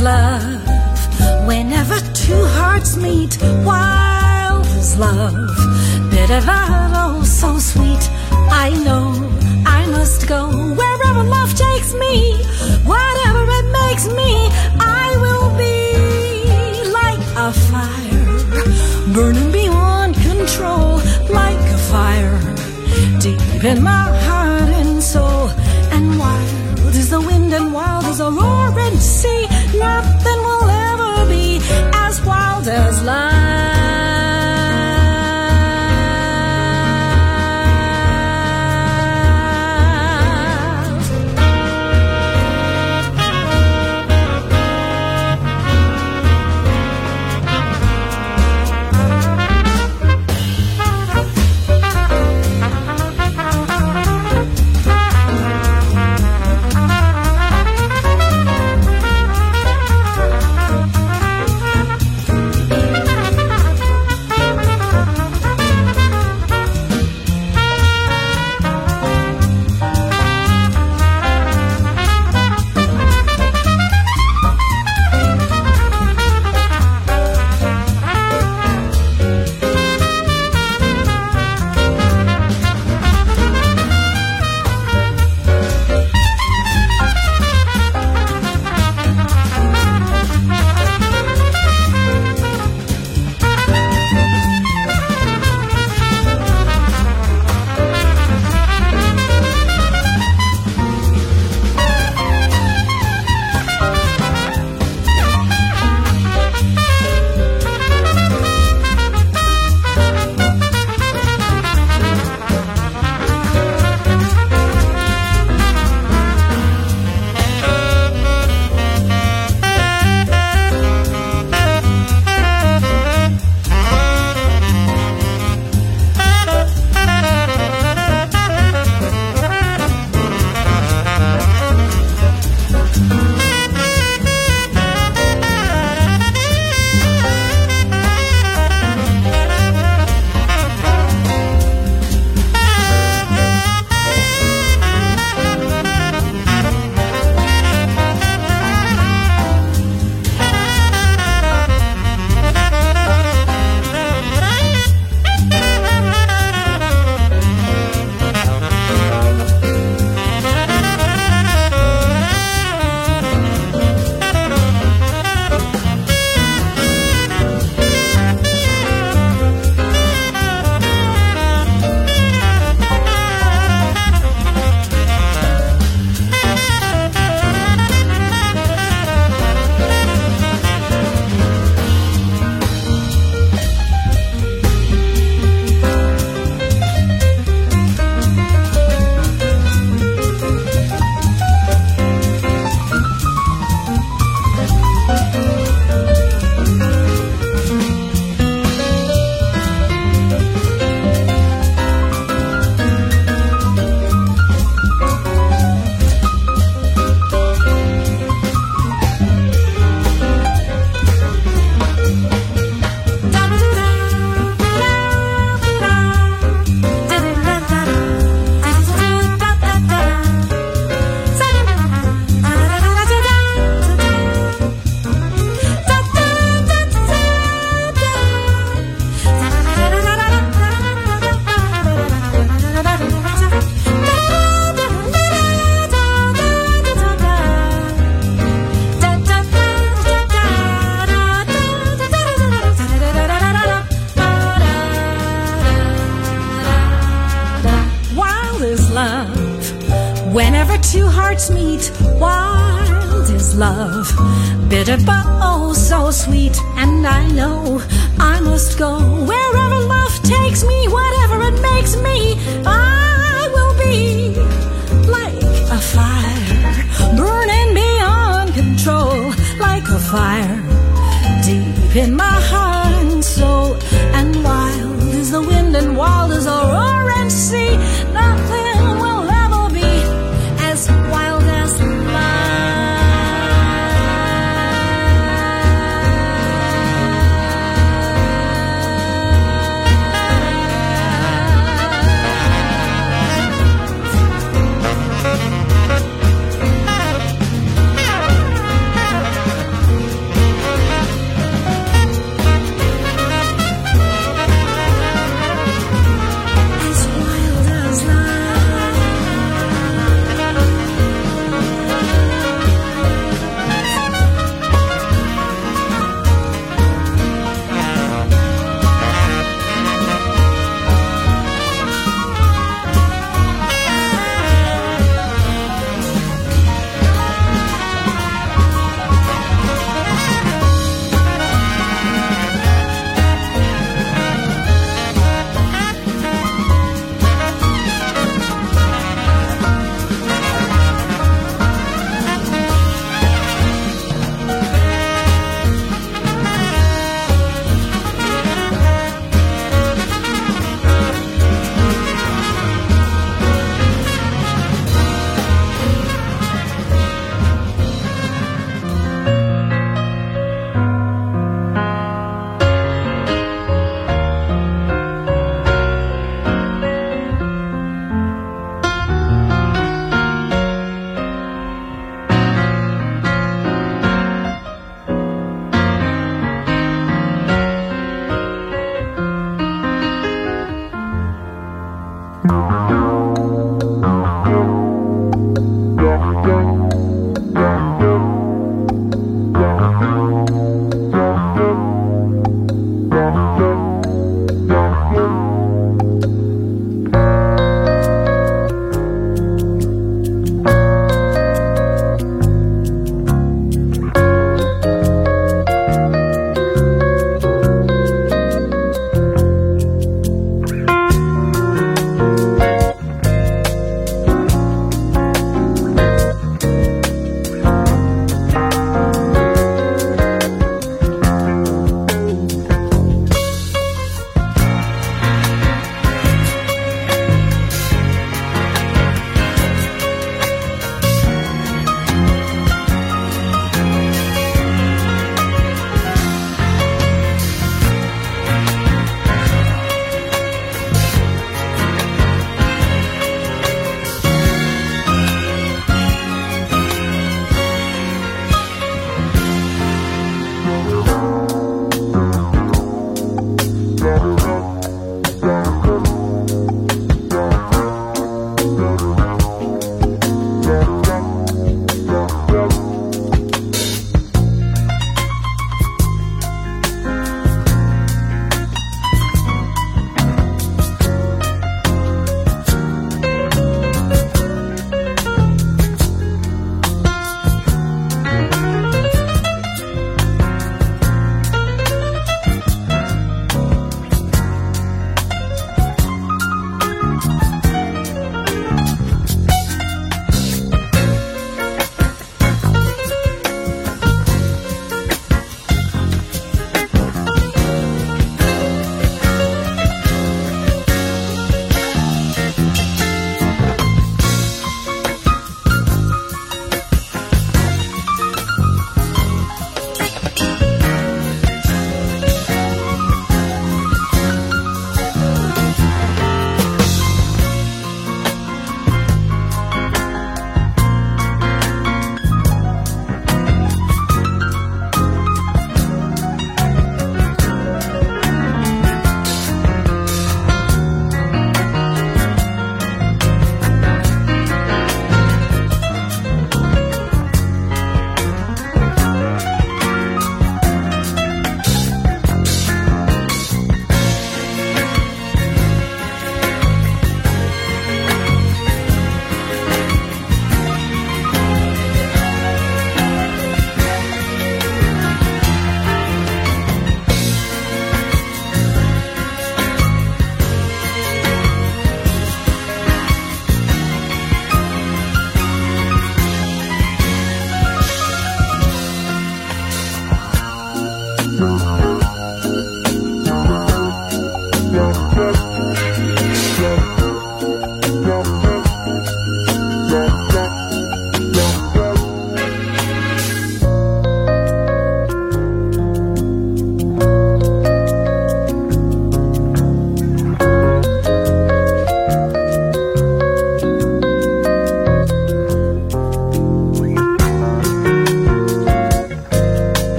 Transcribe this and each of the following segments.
Love whenever two hearts meet. Wild is love, bitter but oh so sweet. I know I must go wherever love takes me, whatever it makes me. I will be like a fire, burning beyond control, like a fire deep in my heart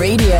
Radio,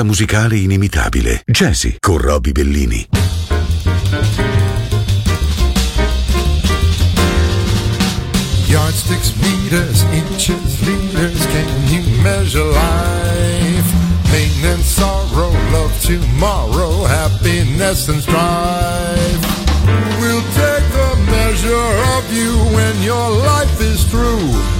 serata musicale inimitabile. Jazzy con Robbie Bellini. Yardsticks, meters, inches, liters, can you measure life? Pain and sorrow, love tomorrow, happiness and strife. We'll take the measure of you when your life is through.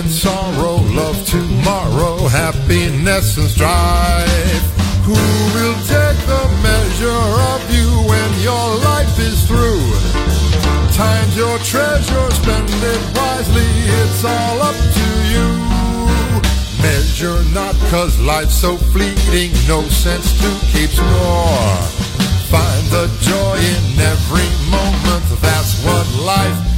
and sorrow, love tomorrow, happiness and strife. Who will take the measure of you when your life is through? Times your treasure, spend it wisely, it's all up to you. Measure not, cause life's so fleeting, no sense to keep score. Find the joy in every moment, that's what life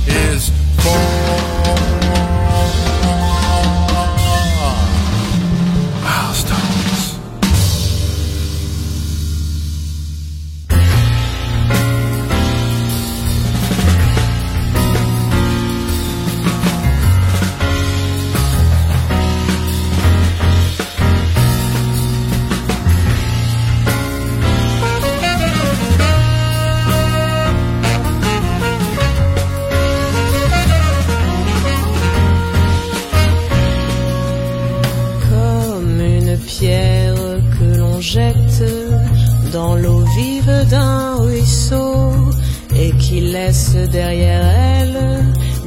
derrière elle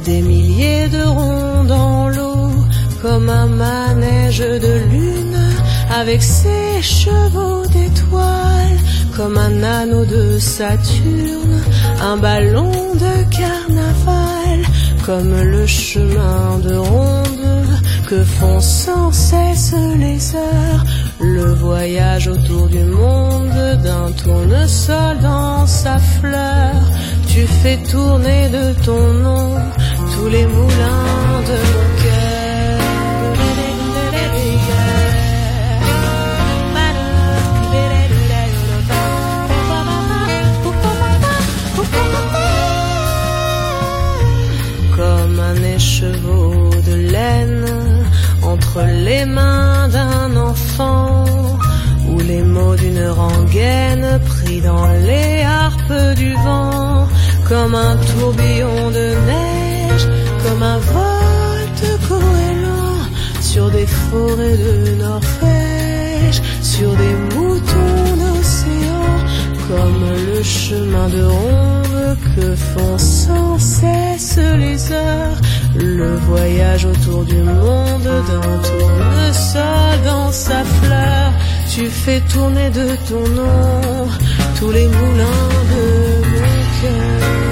des milliers de ronds dans l'eau, comme un manège de lune avec ses chevaux d'étoiles, comme un anneau de Saturne, un ballon de carnaval, comme le chemin de ronde que font sans cesse les heures, le voyage autour du monde d'un tournesol dans sa fleur, tu fais tourner de ton nom tous les moulins de mon cœur. du monde d'un tournesol dans sa fleur. Tu fais tourner de ton nom tous les moulins de mon cœur.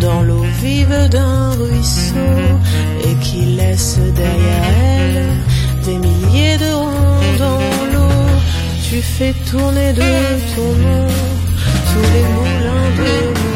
dans l'eau vive d'un ruisseau et qui laisse derrière elle des milliers de ronds dans l'eau. Tu fais tourner de ton nom tous les moulins de l'eau.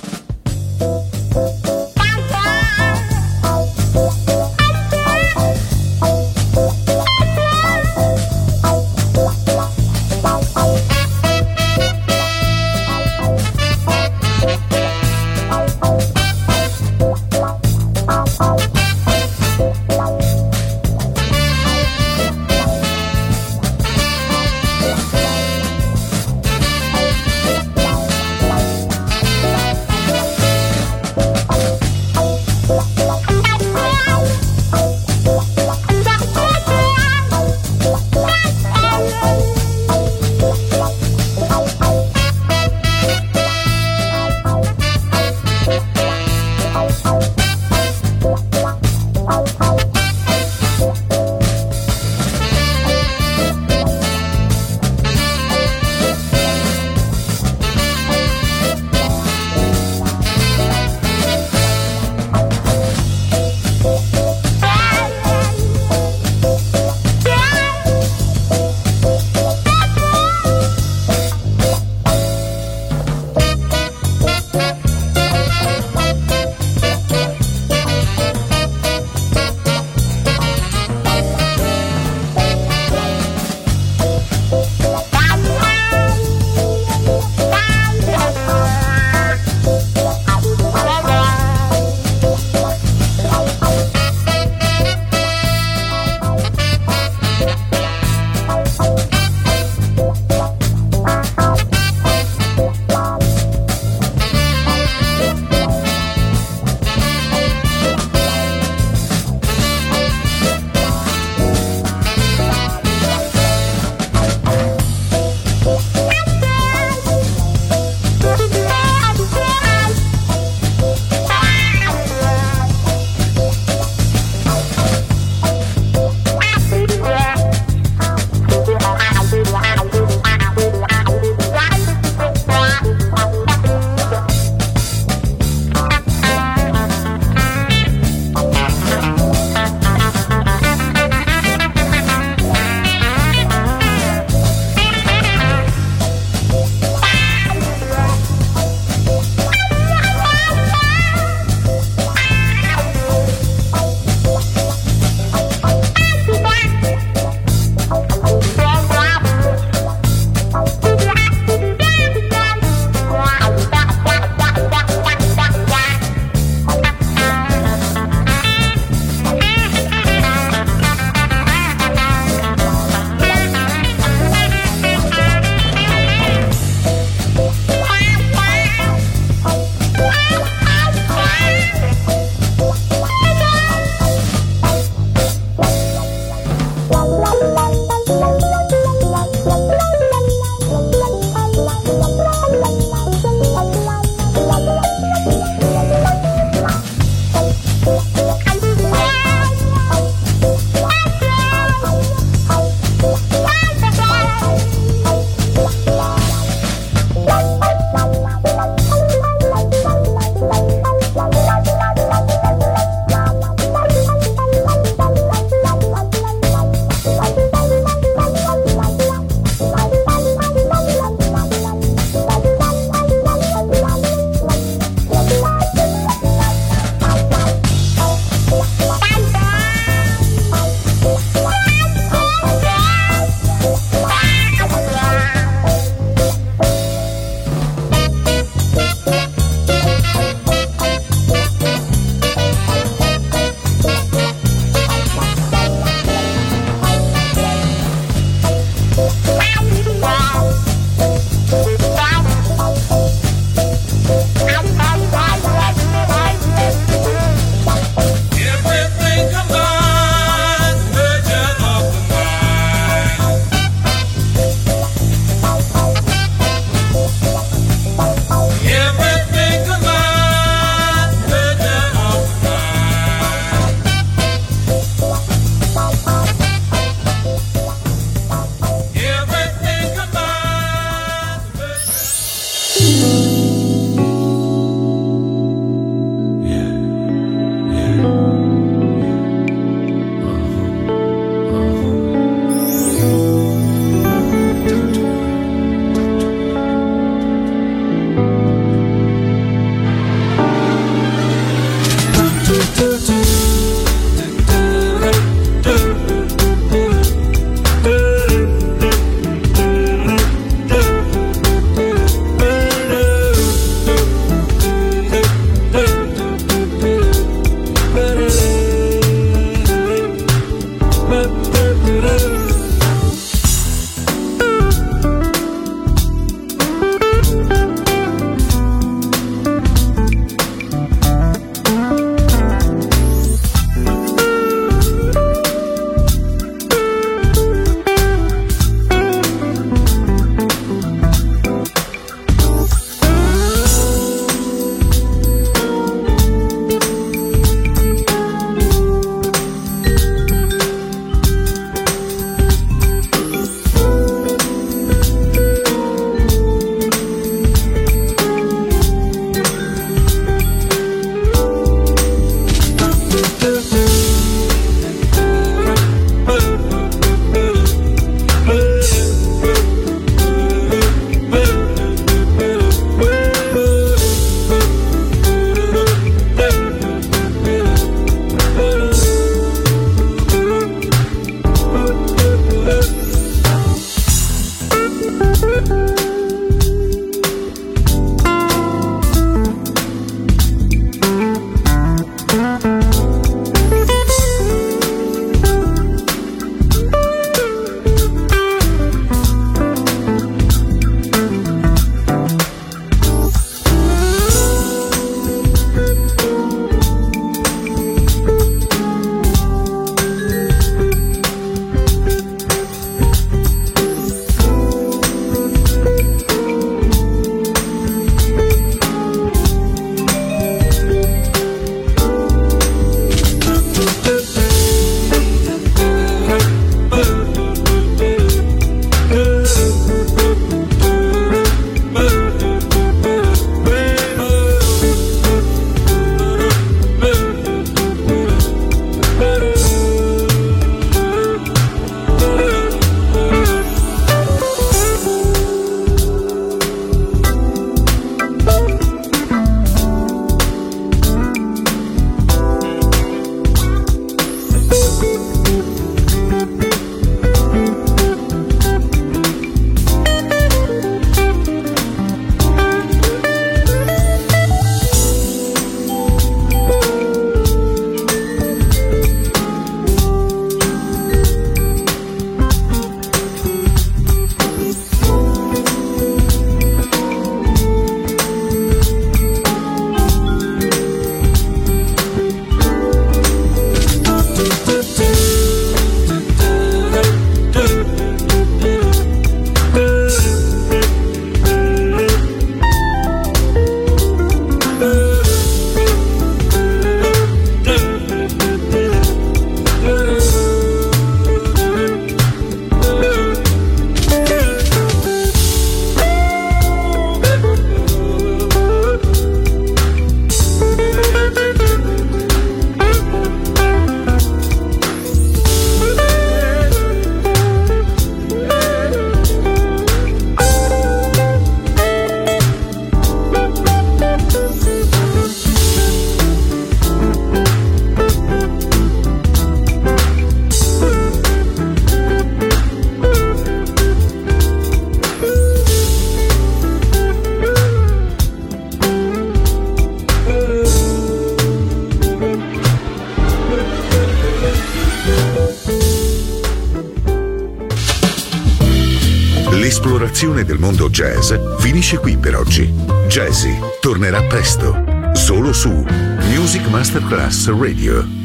Presto, solo su Music Masterclass Radio.